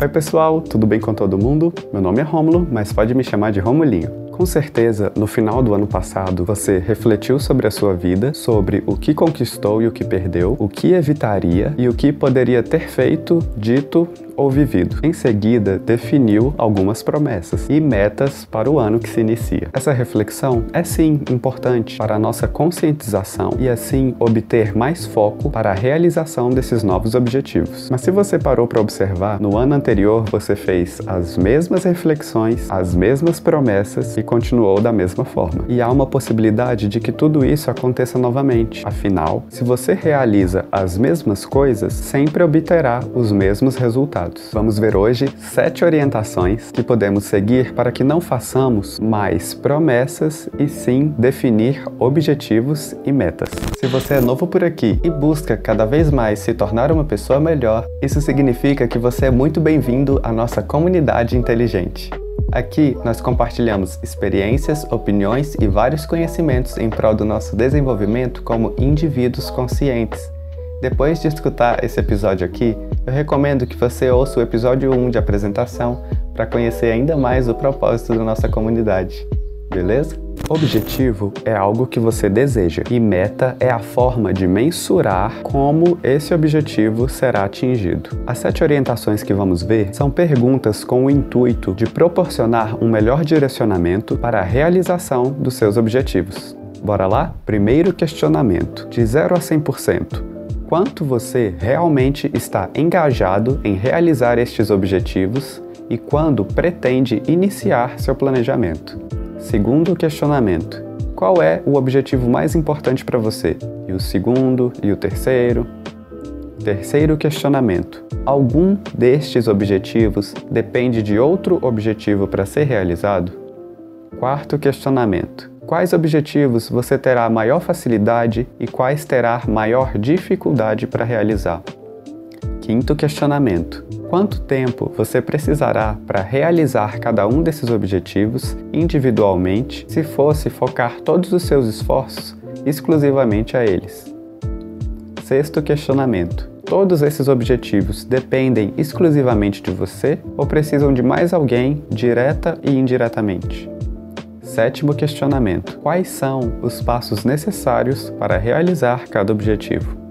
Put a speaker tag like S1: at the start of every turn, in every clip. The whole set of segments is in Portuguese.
S1: Oi pessoal, tudo bem com todo mundo? Meu nome é Rômulo, mas pode me chamar de Romulinho. Com certeza, no final do ano passado, você refletiu sobre a sua vida, sobre o que conquistou e o que perdeu, o que evitaria e o que poderia ter feito, dito ou vivido. Em seguida, definiu algumas promessas e metas para o ano que se inicia. Essa reflexão é sim importante para a nossa conscientização e assim obter mais foco para a realização desses novos objetivos. Mas se você parou para observar, no ano anterior você fez as mesmas reflexões, as mesmas promessas e continuou da mesma forma. E há uma possibilidade de que tudo isso aconteça novamente. Afinal, se você realiza as mesmas coisas, sempre obterá os mesmos resultados. Vamos ver hoje sete orientações que podemos seguir para que não façamos mais promessas e sim definir objetivos e metas. Se você é novo por aqui e busca cada vez mais se tornar uma pessoa melhor, isso significa que você é muito bem-vindo à nossa comunidade inteligente. Aqui nós compartilhamos experiências, opiniões e vários conhecimentos em prol do nosso desenvolvimento como indivíduos conscientes. Depois de escutar esse episódio aqui, eu recomendo que você ouça o episódio 1 de apresentação para conhecer ainda mais o propósito da nossa comunidade. Beleza? Objetivo é algo que você deseja e meta é a forma de mensurar como esse objetivo será atingido. As sete orientações que vamos ver são perguntas com o intuito de proporcionar um melhor direcionamento para a realização dos seus objetivos. Bora lá? Primeiro questionamento: de 0 a 100%. Quanto você realmente está engajado em realizar estes objetivos e quando pretende iniciar seu planejamento? Segundo questionamento: qual é o objetivo mais importante para você? E o segundo e o terceiro? Terceiro questionamento: algum destes objetivos depende de outro objetivo para ser realizado? Quarto questionamento: quais objetivos você terá maior facilidade e quais terá maior dificuldade para realizar? Quinto questionamento: quanto tempo você precisará para realizar cada um desses objetivos individualmente se fosse focar todos os seus esforços exclusivamente a eles? Sexto questionamento: todos esses objetivos dependem exclusivamente de você ou precisam de mais alguém, direta e indiretamente? Sétimo questionamento: quais são os passos necessários para realizar cada objetivo?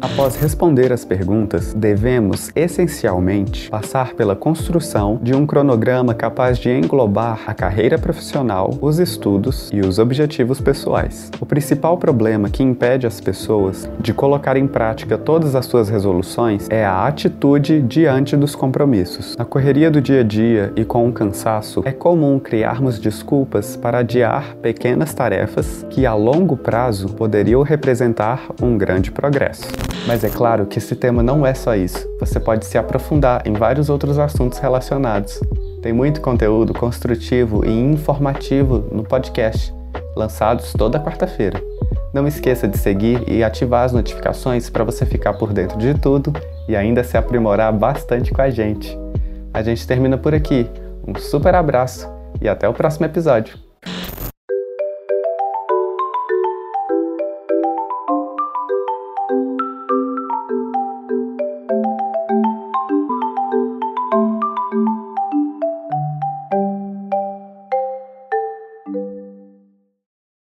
S1: Após responder as perguntas, devemos essencialmente passar pela construção de um cronograma capaz de englobar a carreira profissional, os estudos e os objetivos pessoais. O principal problema que impede as pessoas de colocar em prática todas as suas resoluções é a atitude diante dos compromissos. Na correria do dia a dia e com o cansaço, é comum criarmos desculpas para adiar pequenas tarefas que a longo prazo poderiam representar um grande progresso. Mas é claro que esse tema não é só isso. Você pode se aprofundar em vários outros assuntos relacionados. Tem muito conteúdo construtivo e informativo no podcast, lançados toda quarta-feira. Não esqueça de seguir e ativar as notificações para você ficar por dentro de tudo e ainda se aprimorar bastante com a gente. A gente termina por aqui. Um super abraço e até o próximo episódio.